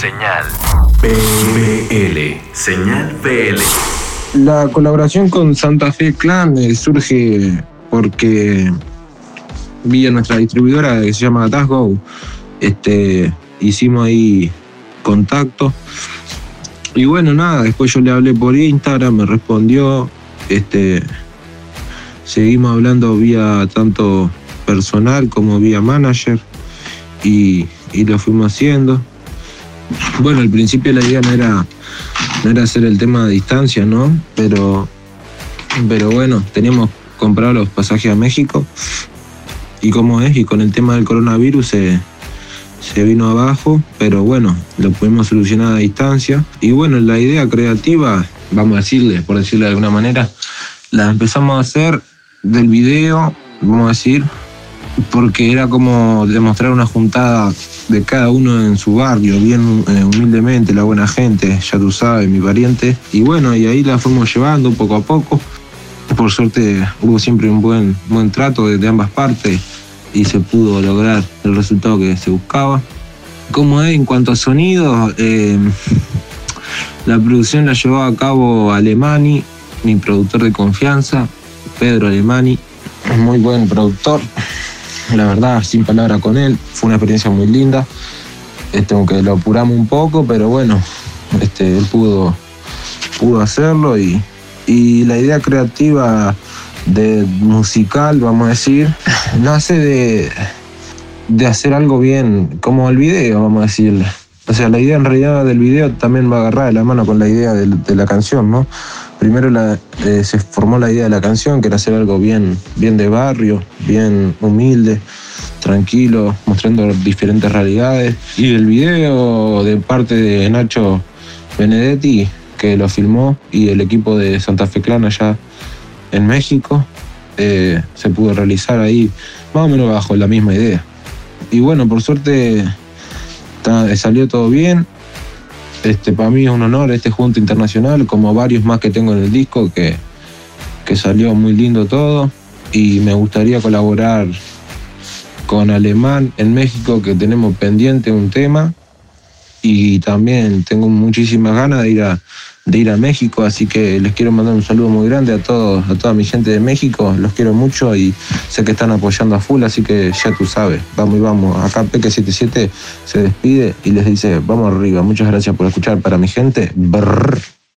Señal PL. Señal PL. La colaboración con Santa Fe Clan eh, surge porque vía nuestra distribuidora que se llama Tasgo, este, hicimos ahí contacto. Y bueno, nada, después yo le hablé por Instagram, me respondió, este, seguimos hablando vía tanto personal como vía manager y, y lo fuimos haciendo. Bueno, al principio la idea no era, no era hacer el tema a distancia, ¿no? Pero, pero bueno, teníamos comprado los pasajes a México y como es, y con el tema del coronavirus se, se vino abajo, pero bueno, lo pudimos solucionar a distancia. Y bueno, la idea creativa, vamos a decirle, por decirlo de alguna manera, la empezamos a hacer del video, vamos a decir, porque era como demostrar una juntada de cada uno en su barrio, bien eh, humildemente, la buena gente, ya tú sabes, mi pariente. Y bueno, y ahí la fuimos llevando poco a poco. Por suerte hubo siempre un buen, buen trato de, ambas partes y se pudo lograr el resultado que se buscaba. Como es en cuanto a sonido, eh, la producción la llevó a cabo Alemani, mi productor de confianza, Pedro Alemani, muy buen productor la verdad, sin palabra con él. Fue una experiencia muy linda. Este, aunque lo apuramos un poco, pero bueno, este, él pudo, pudo hacerlo y, la idea creativa de musical, vamos a decir, nace de, de hacer algo bien, como el video, vamos a decirle. O sea, la idea en realidad del video también va agarrada de la mano con la idea de, la canción, ¿no? primero eh, se formó la idea de la canción, que era hacer algo bien, bien de barrio, bien humilde, tranquilo, mostrando diferentes realidades. Y el video de parte de Nacho Benedetti, que lo filmó, y el equipo de Santa Fe Clan allá en México, eh, se pudo realizar ahí más o menos bajo la misma idea. Y bueno, por suerte salió todo bien. Este, para mí es un honor este junto internacional, como varios más que tengo en el disco, que, que salió muy lindo todo. Y me gustaría colaborar con Alemán en México, que tenemos pendiente un tema. Y también tengo muchísimas ganas de ir a, de ir a México, así que les quiero mandar un saludo muy grande a todos, a toda mi gente de México, los quiero mucho y sé que están apoyando a full, así que ya tú sabes, vamos y vamos. Acá Peque77 se despide y les dice, vamos arriba, muchas gracias por escuchar para mi gente. Brrr.